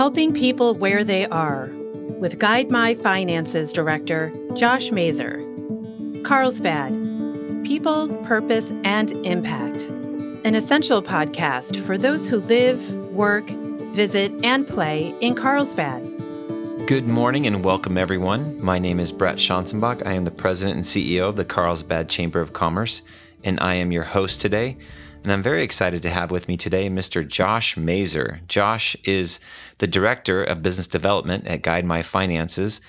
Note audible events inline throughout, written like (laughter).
helping people where they are with Guide My Finances Director Josh Mazer. Carlsbad People, Purpose, and Impact, an essential podcast for those who live, work, visit, and play in Carlsbad. Good morning and welcome, everyone. My name is Brett Schanzenbach. I am the president and CEO of the Carlsbad Chamber of Commerce, and I am your host today. And I'm very excited to have with me today Mr. Josh Mazer. Josh is the director of business development at Guide My Finances,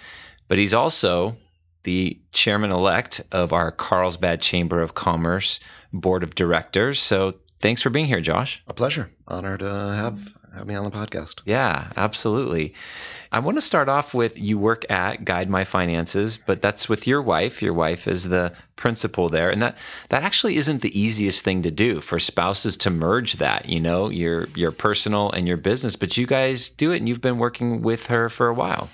but he's also the chairman elect of our Carlsbad Chamber of Commerce board of directors. So thanks for being here, Josh. A pleasure. Honored to have have me on the podcast. Yeah, absolutely. I want to start off with you work at Guide My Finances, but that's with your wife. Your wife is the principal there, and that that actually isn't the easiest thing to do for spouses to merge that. You know, your your personal and your business, but you guys do it, and you've been working with her for a while.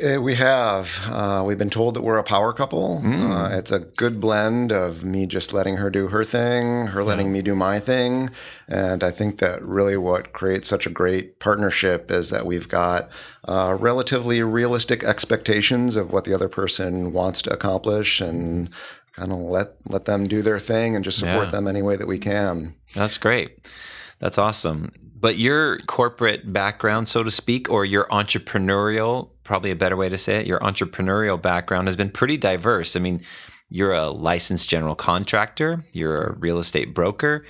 Uh, we have. Uh, we've been told that we're a power couple. Mm. Uh, it's a good blend of me just letting her do her thing, her letting yeah. me do my thing. And I think that really what creates such a great partnership is that we've got uh, relatively realistic expectations of what the other person wants to accomplish and kind of let, let them do their thing and just support yeah. them any way that we can. That's great. That's awesome. But your corporate background, so to speak, or your entrepreneurial probably a better way to say it. Your entrepreneurial background has been pretty diverse. I mean, you're a licensed general contractor, you're a real estate broker,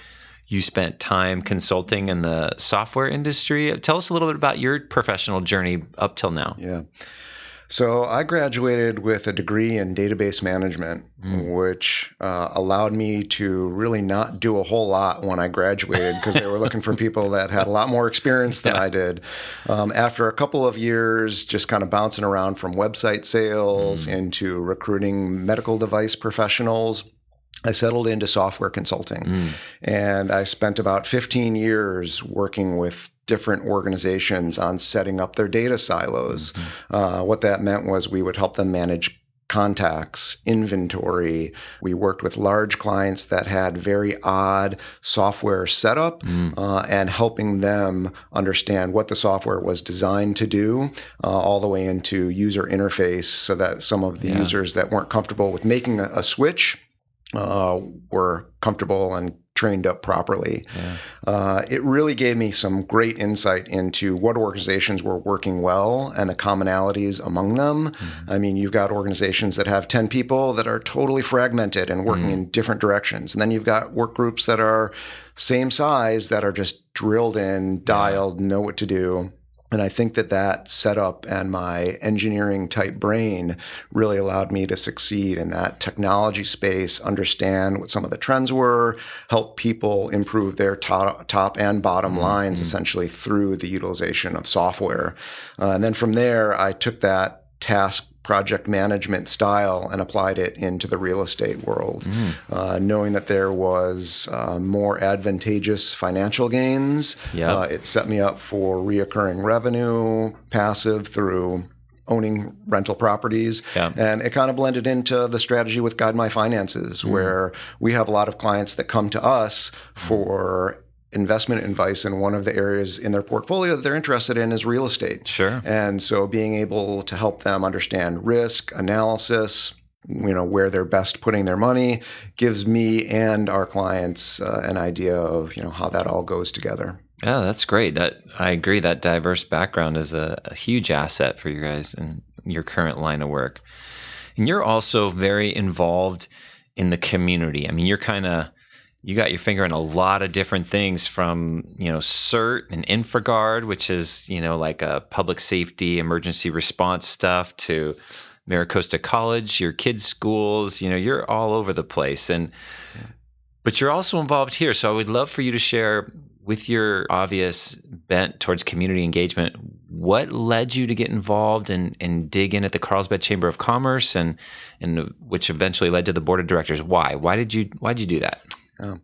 you spent time consulting in the software industry. Tell us a little bit about your professional journey up till now. Yeah. So I graduated with a degree in database management, mm. which uh, allowed me to really not do a whole lot when I graduated because they were looking for (laughs) people that had a lot more experience than yeah. I did. Um, after a couple of years, just kind of bouncing around from website sales mm. into recruiting medical device professionals. I settled into software consulting mm. and I spent about 15 years working with different organizations on setting up their data silos. Mm-hmm. Uh, what that meant was we would help them manage contacts, inventory. We worked with large clients that had very odd software setup mm. uh, and helping them understand what the software was designed to do, uh, all the way into user interface so that some of the yeah. users that weren't comfortable with making a, a switch uh, were comfortable and trained up properly. Yeah. Uh, it really gave me some great insight into what organizations were working well and the commonalities among them. Mm-hmm. I mean, you've got organizations that have 10 people that are totally fragmented and working mm-hmm. in different directions. And then you've got work groups that are same size that are just drilled in, dialed, yeah. know what to do. And I think that that setup and my engineering type brain really allowed me to succeed in that technology space, understand what some of the trends were, help people improve their top, top and bottom mm-hmm. lines essentially through the utilization of software. Uh, and then from there, I took that task project management style and applied it into the real estate world, mm. uh, knowing that there was uh, more advantageous financial gains. Yep. Uh, it set me up for reoccurring revenue, passive through owning rental properties. Yeah. And it kind of blended into the strategy with Guide My Finances, mm. where we have a lot of clients that come to us for investment advice and one of the areas in their portfolio that they're interested in is real estate. Sure. And so being able to help them understand risk analysis, you know where they're best putting their money gives me and our clients uh, an idea of you know how that all goes together. Yeah, that's great. That I agree. That diverse background is a, a huge asset for you guys in your current line of work. And you're also very involved in the community. I mean, you're kind of you got your finger in a lot of different things from you know cert and infragard which is you know like a public safety emergency response stuff to MiraCosta college your kids schools you know you're all over the place. And but you're also involved here. So i would love for you to share with your obvious bent towards community engagement what led you to get involved and, and dig in at the carlsbad chamber of commerce and and which eventually led to the board of directors? Why? Why did you why did you do that yeah.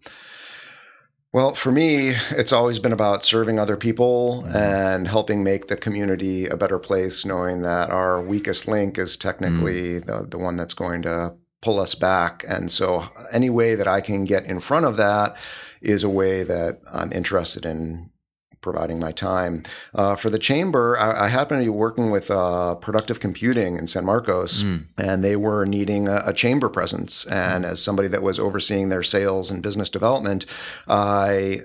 Well, for me, it's always been about serving other people mm-hmm. and helping make the community a better place, knowing that our weakest link is technically mm-hmm. the, the one that's going to pull us back. And so, any way that I can get in front of that is a way that I'm interested in providing my time. Uh, for the chamber, I, I happen to be working with uh, Productive Computing in San Marcos, mm. and they were needing a, a, chamber presence. And as somebody that was overseeing their sales and business development, I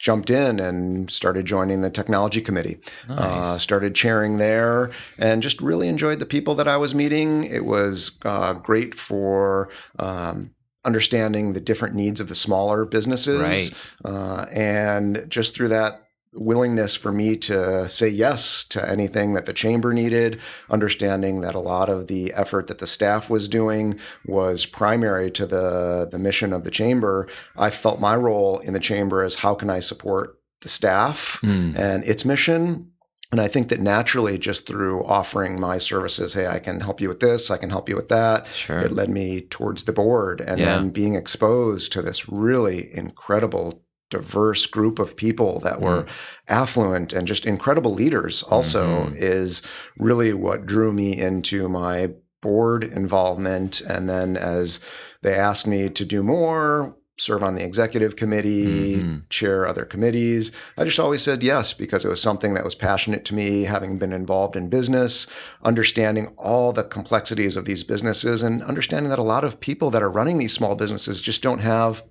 jumped in and started joining the technology committee. Uh, nice. Uh, started chairing there and just really enjoyed the people that I was meeting. It was uh, great for um, understanding the different needs of the smaller businesses. Right. Uh, and just through that willingness for me to say yes to anything that the chamber needed, understanding that a lot of the effort that the staff was doing was primary to the, the mission of the chamber. I felt my role in the chamber is how can I support the staff mm. and its mission and I think that naturally, just through offering my services, hey, I can help you with this, I can help you with that, sure. it led me towards the board. And yeah. then being exposed to this really incredible diverse group of people that were mm. affluent and just incredible leaders also mm-hmm. is really what drew me into my board involvement and then as they asked me to do more serve on the executive committee mm-hmm. chair other committees i just always said yes because it was something that was passionate to me having been involved in business understanding all the complexities of these businesses and understanding that a lot of people that are running these small businesses just don't have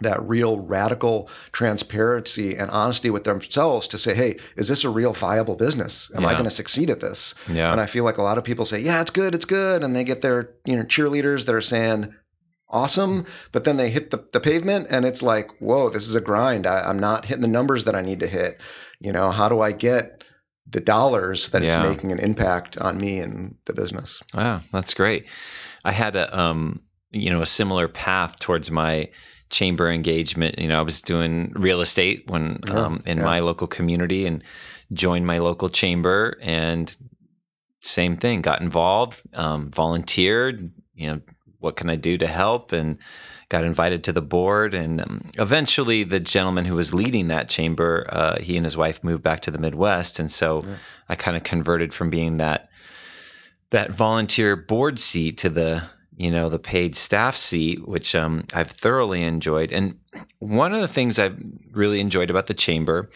that real radical transparency and honesty with themselves to say, hey, is this a real viable business? Am yeah. I going to succeed at this? Yeah. And I feel like a lot of people say, yeah, it's good, it's good. And they get their you know cheerleaders that are saying, awesome. But then they hit the, the pavement and it's like, whoa, this is a grind. I, am not hitting the numbers that I need to hit. You know, how do I get the dollars that yeah. it's making an impact on me and the business? Wow, that's great. I had a um, you know, a similar path towards my chamber engagement. You know, I was doing real estate when oh, um, in yeah. my local community and joined my local chamber and same thing. Got involved, um, volunteered. You know, what can I do to help? And got invited to the board. And um, eventually, the gentleman who was leading that chamber, uh, he and his wife moved back to the Midwest, and so yeah. I kind of converted from being that that volunteer board seat to the you know, the paid staff seat, which um, I've thoroughly enjoyed. And one of the things I've really enjoyed about the chamber,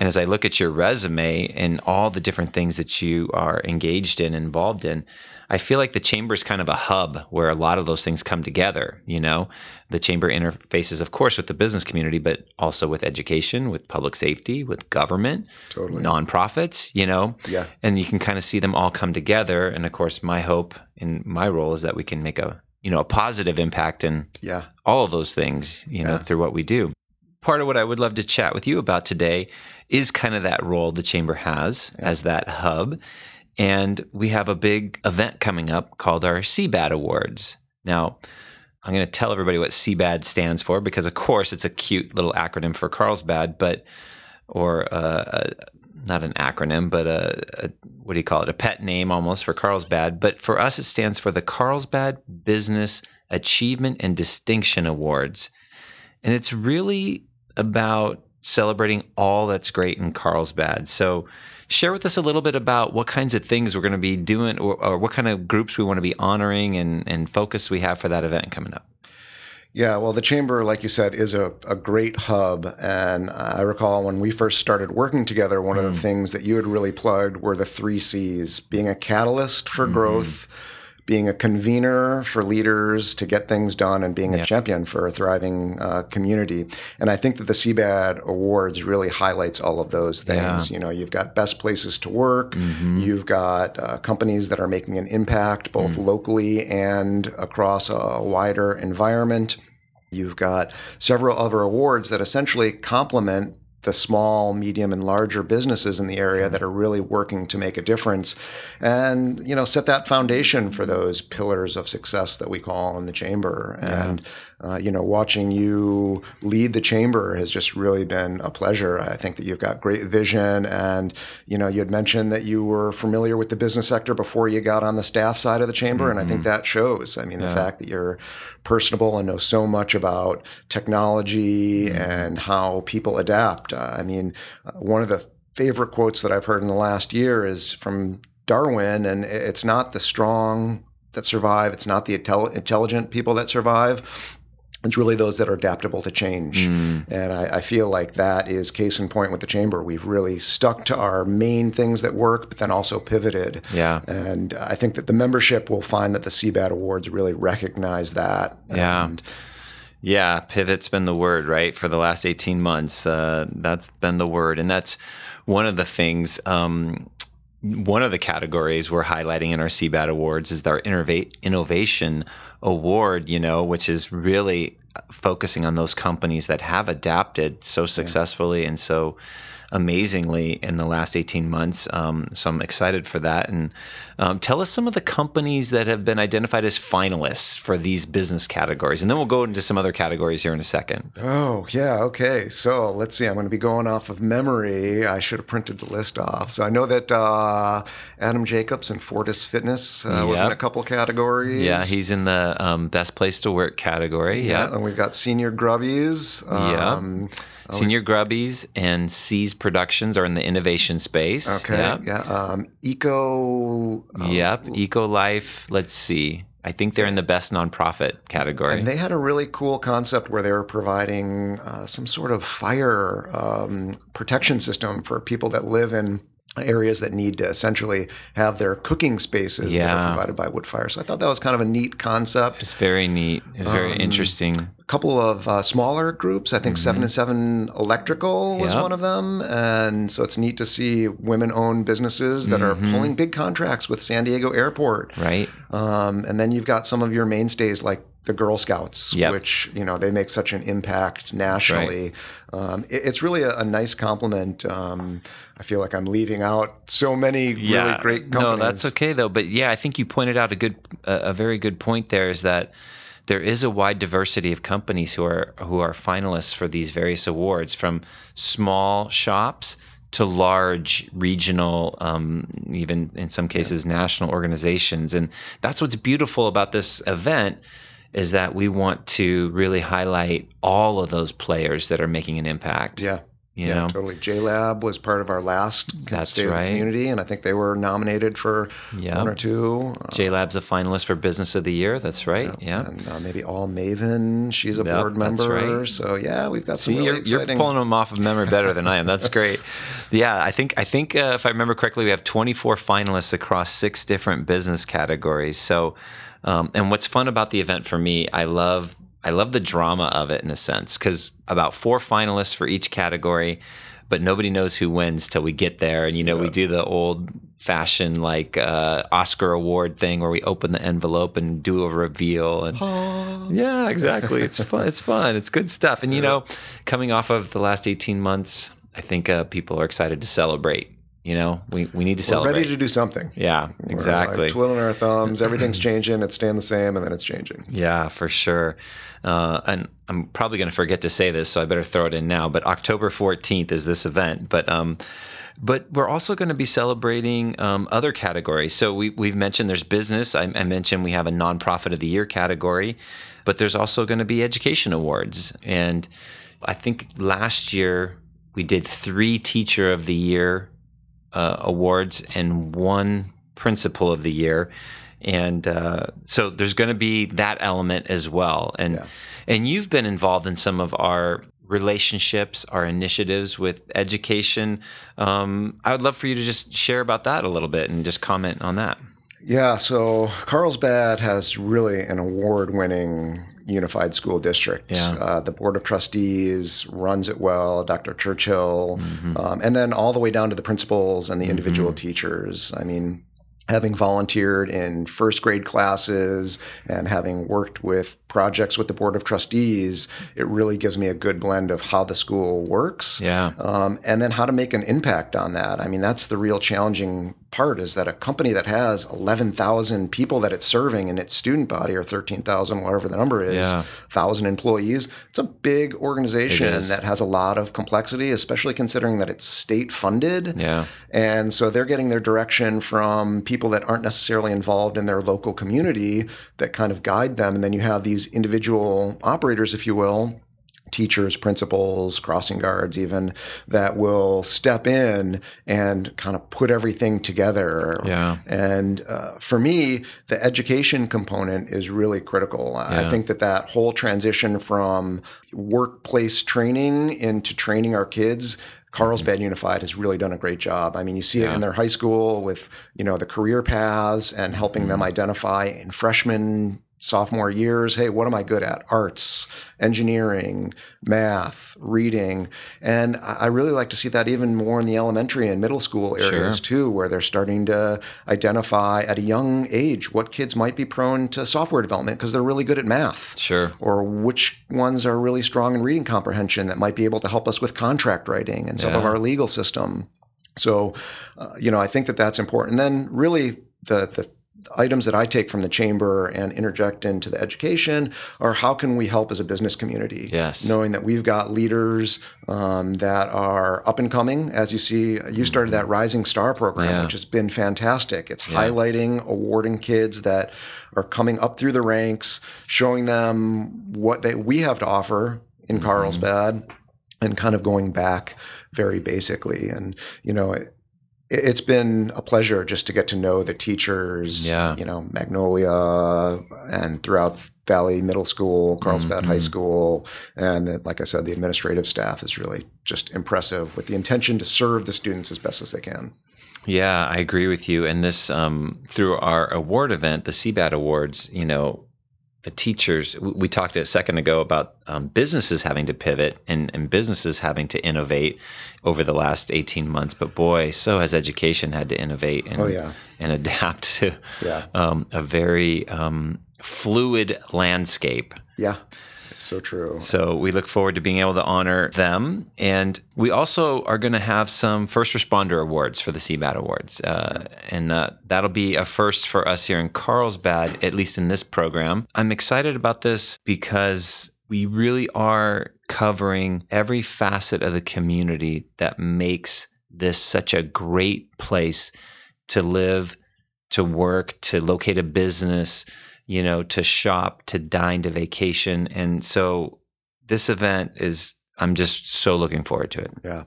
and as I look at your resume and all the different things that you are engaged in, involved in, I feel like the chamber is kind of a hub where a lot of those things come together. You know, the chamber interfaces, of course, with the business community, but also with education, with public safety, with government, totally. nonprofits. You know, yeah, and you can kind of see them all come together. And of course, my hope in my role is that we can make a you know a positive impact in yeah all of those things. You know, through what we do. Part of what I would love to chat with you about today is kind of that role the chamber has yeah. as that hub and we have a big event coming up called our CBAD Awards. Now, I'm going to tell everybody what CBAD stands for because, of course, it's a cute little acronym for Carlsbad, but or uh, not an acronym, but a, a, what do you call it? A pet name almost for Carlsbad. But for us, it stands for the Carlsbad Business Achievement and Distinction Awards, and it's really about celebrating all that's great in Carlsbad. So share with us a little bit about what kinds of things we're going to be doing or, or what kind of groups we want to be honoring and, and focus we have for that event coming up. Yeah, well, the chamber, like you said, is a, a great hub. And I recall when we first started working together, one mm. of the mm. things that you had really plugged were the three C's being a catalyst for mm-hmm. growth being a convener for leaders to get things done and being a champion for a thriving uh, community. And I think that the CBAD Awards really highlights all of those things. Yeah. You know, you've got best places to work, mm-hmm. you've got uh, companies that are making an impact both mm. locally and across a wider environment. You've got several other awards that essentially complement the small, medium, and larger businesses in the area that are really working to make a difference, and you know, set that foundation for those pillars of success that we call in the chamber. And uh, you know, watching you lead the chamber has just really been a pleasure. I think that you've got great vision, and you know, you had mentioned that you were familiar with the business sector before you got on the staff side of the chamber, mm-hmm. and I think mm-hmm. that shows. I mean, yeah. the fact that you're personable and know so much about technology mm-hmm. and how people adapt. Uh, I mean, uh, one of the favorite quotes that I've heard in the last year is from Darwin, and it's not the strong that survive, it's not the intelligent people that survive, It's really those that are adaptable to change. Mm. And I, I, feel like that is case in point with the chamber. We've really stuck to our main things that work, but then also pivoted. Yeah. And I think that the membership will find that the CBAD Awards really recognize that. Yeah. And yeah, pivot's been the word, right? For the last 18 months, uh, that's been the word. And that's one of the things, um, one of the categories we're highlighting in our CBAD Awards is our Innovate Innovation Award, you know, which is really focusing on those companies that have adapted so successfully and so amazingly in the last 18 months. Um, so I'm excited for that. And um, tell us some of the companies that have been identified as finalists for these business categories. And then we'll go into some other categories here in a second. Oh, yeah. Okay. So let's see. I'm going to be going off of memory. I should have printed the list off. So I know that uh, Adam Jacobs and Fortis Fitness uh, was in a couple categories. Yeah, he's in the um, best place to work category. Yeah. And we've got Senior Grubbies. Yeah. Um, Senior Grubbies and C's Productions are in the innovation space. Okay. Yep. Yeah. Um, Eco. um, Yep. Eco Life. Let's see. I think they're in the best nonprofit category. And they had a really cool concept where they were providing uh, some sort of fire um, protection system for people that live in areas that need to essentially have their cooking spaces that are provided by wood fire. So I thought that was kind of a neat concept. it's very neat. It's very Um, interesting. A couple of uh, smaller groups. I think Seven to Seven Electrical was Mm-hmm. One of them, and so it's neat to see women-owned businesses that Mm-hmm. are pulling big contracts with San Diego Airport. Right. Um, and then you've got some of your mainstays like the Girl Scouts, Yep. which you know they make such an impact nationally. Um, it- it's really a, a nice compliment. Um, I feel like I'm leaving out so many really great companies. No, that's okay though. But yeah, I think you pointed out a good, a, a very good point. There is that there is a wide diversity of companies who are who are finalists for these various awards, from small shops to large regional, um, even in some cases national organizations. And that's what's beautiful about this event is that we want to really highlight all of those players that are making an impact. Yeah. You yeah, know? totally. JLab was part of our last That's State right. Community, and I think they were nominated for Yeah. one or two. Uh, JLab's a finalist for Business of the Year. That's right. Yeah. and uh, maybe All Maven, she's a Yep, board that's member. right. So yeah, we've got some really you're, you're pulling them off of memory better than I am. That's great. (laughs) yeah, I think I think uh, if I remember correctly, we have 24 finalists across six different business categories. So, um, and what's fun about the event for me, I love I love the drama of it in a sense because about four finalists for each category, but nobody knows who wins till we get there. And you know, we do the old fashioned like uh, Oscar award thing where we open the envelope and do a reveal and yeah, exactly. It's fun. It's fun. It's good stuff. And you know, coming off of the last 18 months, I think uh, people are excited to celebrate. You know, we, we need to We're celebrate. ready to do something. yeah, We're, like, exactly. twiddling our thumbs. Everything's changing. It's staying the same, and then it's changing. Yeah, for sure. Uh, and I'm probably going to forget to say this, so I better throw it in now. But October 14th is this event. But um, but we're also going to be celebrating um, other categories. So we, we've mentioned there's business. I, I mentioned we have a nonprofit of the year category, but there's also going to be education awards. And I think last year we did three teacher of the year uh, awards and one principal of the year. And uh, so there's going to be that element as well. And Yeah. and you've been involved in some of our relationships, our initiatives with education. Um, I would love for you to just share about that a little bit and just comment on that. Yeah, so Carlsbad has really an award winning unified school district. Yeah. Uh, the Board of Trustees runs it well, Dr. Churchill, Mm-hmm. um, and then all the way down to the principals and the individual teachers. I mean, having volunteered in first grade classes and having worked with projects with the Board of Trustees, it really gives me a good blend of how the school works Yeah. um, and then how to make an impact on that. I mean, that's the real challenging part is that a company that has 11,000 people that it's serving in its student body or 13,000, whatever the number is, Yeah. 1,000 employees, it's a big organization that has a lot of complexity, especially considering that it's state funded. Yeah. And so they're getting their direction from people that aren't necessarily involved in their local community that kind of guide them. And then you have these individual operators, if you will, teachers, principals, crossing guards, even that will step in and kind of put everything together. Yeah. And uh, for me, the education component is really critical. I think that that whole transition from workplace training into training our kids. Carlsbad Unified has really done a great job. I mean, you see it Mm-hmm. Yeah. in their high school with, you know, the career paths and helping them Mm-hmm. identify in freshman, sophomore years, hey, what am I good at? Arts, engineering, math, reading. And I really like to see that even more in the elementary and middle school areas Sure. too, where they're starting to identify at a young age what kids might be prone to software development because they're really good at math Sure. or which ones are really strong in reading comprehension that might be able to help us with contract writing and some of our legal system. So, uh, you know, I think that that's important. And then, really, the the items that I take from the chamber and interject into the education are how can we help as a business community? Yes. knowing that we've got leaders um, that are up and coming. As you see, you started that Rising Star program, Mm-hmm. Yeah. which has been fantastic. It's highlighting, awarding kids that are coming up through the ranks, showing them what they, we have to offer in Mm-hmm. Carlsbad, and kind of going back very basically. And you know. It, it's been a pleasure just to get to know the teachers, Yeah. you know, Magnolia and throughout Valley Middle School, Carlsbad High School, and the, like I said, the administrative staff is really just impressive with the intention to serve the students as best as they can. Yeah, I agree with you. And this, um, through our award event, the CBAD Awards, you know, the teachers, we talked a second ago about um, businesses having to pivot and, and businesses having to innovate over the last 18 months. But boy, so has education had to innovate and, Oh, yeah. and adapt to Yeah. um, a very um, fluid landscape. Yeah, so true. So we look forward to being able to honor them. And we also are going to have some first responder awards for the CBAD Awards. Uh, and uh, that'll be a first for us here in Carlsbad, at least in this program. I'm excited about this because we really are covering every facet of the community that makes this such a great place to live, to work, to locate a business, you know, to shop, to dine, to vacation. And so this event is, I'm just so looking forward to it. Yeah.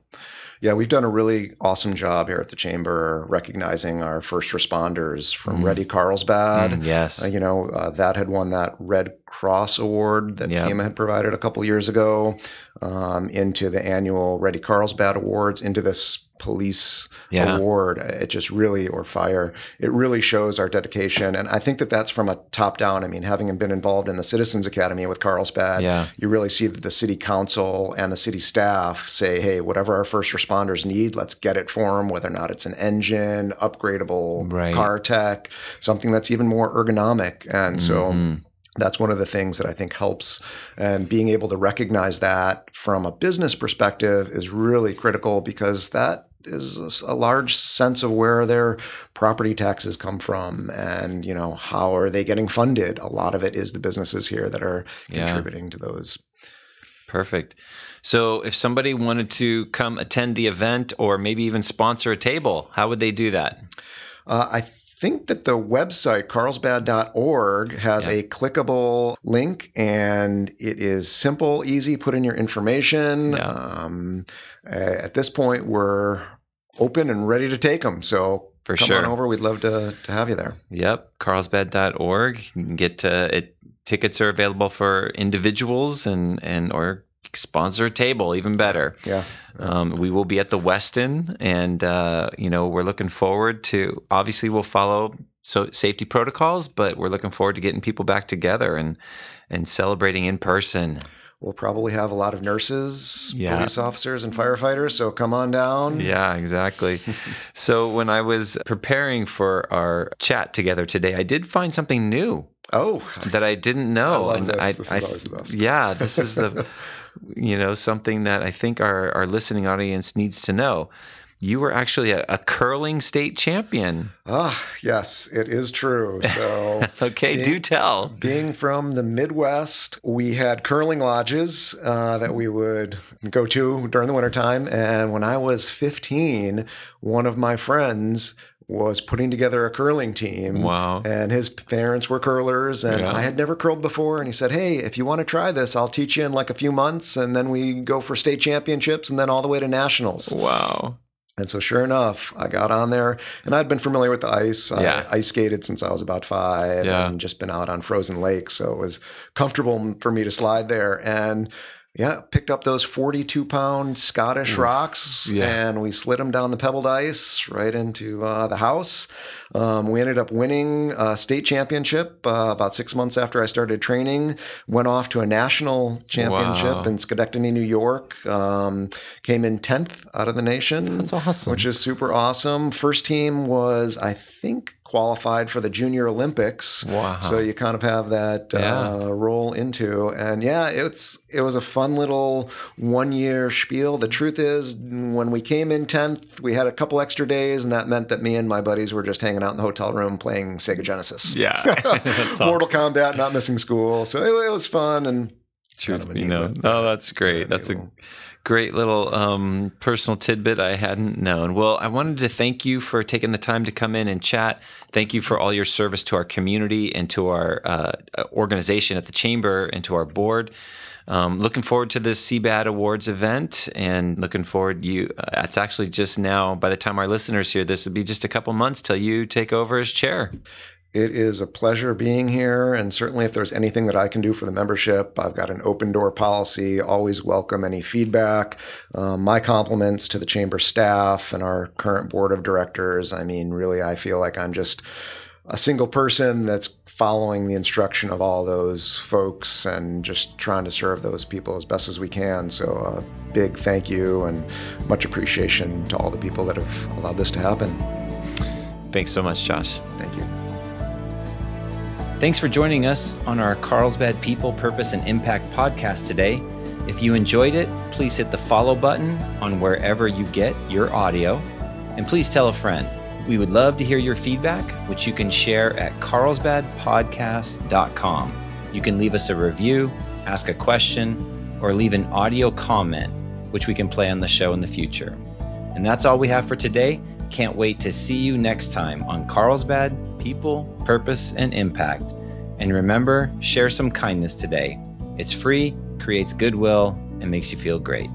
Yeah, we've done a really awesome job here at the Chamber recognizing our first responders from Ready Carlsbad. Mm, yes. Uh, you know, uh, that had won that Red Cross Award that Yeah. FEMA had provided a couple years ago um, into the annual Ready Carlsbad Awards, into this police Yeah. award. It just really, or fire, it really shows our dedication. And I think that that's from a top down. I mean, having been involved in the Citizens Academy with Carlsbad, Yeah. you really see that the city council and the city staff say, hey, whatever our first responders need, let's get it for them, whether or not it's an engine, upgradable Right. car tech, something that's even more ergonomic. And so Mhm. that's one of the things that I think helps. And being able to recognize that from a business perspective is really critical because that is a large sense of where their property taxes come from and you know how are they getting funded a lot of it is the businesses here that are Yeah. contributing to those Perfect. So if somebody wanted to come attend the event or maybe even sponsor a table, how would they do that? Uh, I think that the website carlsbad.org has a clickable link and it is simple, easy. Put in your information. Yeah. Um, at this point, we're open and ready to take them. So For come sure. on over. We'd love to, to have you there. Yep, carlsbad.org. You can get to it. Tickets are available for individuals and and or sponsor a table, even better. Yeah. Um, we will be at the Westin, and uh, you know we're looking forward to. Obviously, we'll follow so safety protocols, but we're looking forward to getting people back together and and celebrating in person. We'll probably have a lot of nurses, Yeah. police officers, and firefighters. So come on down. Yeah, exactly. (laughs) so when I was preparing for our chat together today, I did find something new Oh, that I didn't know. love and this. I, This is I- always the best. Yeah, this is the, (laughs) you know, something that I think our, our listening audience needs to know. You were actually a, a curling state champion. ah, yes, it is true. So. (laughs) Okay, do tell. Being from the Midwest, we had curling lodges uh, that we would go to during the wintertime. And when I was 15, one of my friends was putting together a curling team. Wow. And his parents were curlers, and Yeah. I had never curled before. And he said, Hey, if you want to try this, I'll teach you in like a few months. And then we go for state championships and then all the way to nationals. Wow. And so, sure enough, I got on there, and I'd been familiar with the ice. Yeah. I ice skated since I was about five, Yeah. and just been out on frozen lakes, so it was comfortable for me to slide there. And yeah, picked up those forty-two pound Scottish rocks, Yeah. and we slid them down the pebbled ice right into uh, the house. Um, we ended up winning a state championship uh, about six months after I started training. Went off to a national championship Wow. in Schenectady, New York. Um, came in tenth out of the nation. That's awesome. Which is super awesome. First team was, I think, qualified for the Junior Olympics. Wow. So you kind of have that Yeah. uh, roll into, and yeah, it's it was a fun little one year spiel. The truth is, when we came in tenth, we had a couple extra days, and that meant that me and my buddies were just hanging out in the hotel room playing Sega Genesis. Yeah. (laughs) (laughs) Mortal awesome. Kombat, not missing school. So it, it was fun and True. kind of you know. Oh, that's great. That's a great little um, personal tidbit I hadn't known. Well, I wanted to thank you for taking the time to come in and chat. Thank you for all your service to our community and to our uh, organization at the chamber and to our board. Um, looking forward to this CBAD Awards event and looking forward you uh, it's actually just now by the time our listeners hear this it'll be just a couple months till you take over as chair. It is a pleasure being here. And certainly, if there's anything that I can do for the membership, I've got an open door policy. Always welcome any feedback. Um, my compliments to the chamber staff and our current board of directors. I mean, really, I feel like I'm just a single person that's following the instruction of all those folks and just trying to serve those people as best as we can. So, a big thank you and much appreciation to all the people that have allowed this to happen. Thanks so much, Josh. Thank you. Thanks for joining us on our Carlsbad People, Purpose, and Impact podcast today. If you enjoyed it, please hit the follow button on wherever you get your audio. And please tell a friend. We would love to hear your feedback, which you can share at carlsbadpodcast.com. You can leave us a review, ask a question, or leave an audio comment, which we can play on the show in the future. And that's all we have for today. Can't wait to see you next time on Carlsbad People, Purpose, and Impact. And remember, share some kindness today. It's free, creates goodwill, and makes you feel great.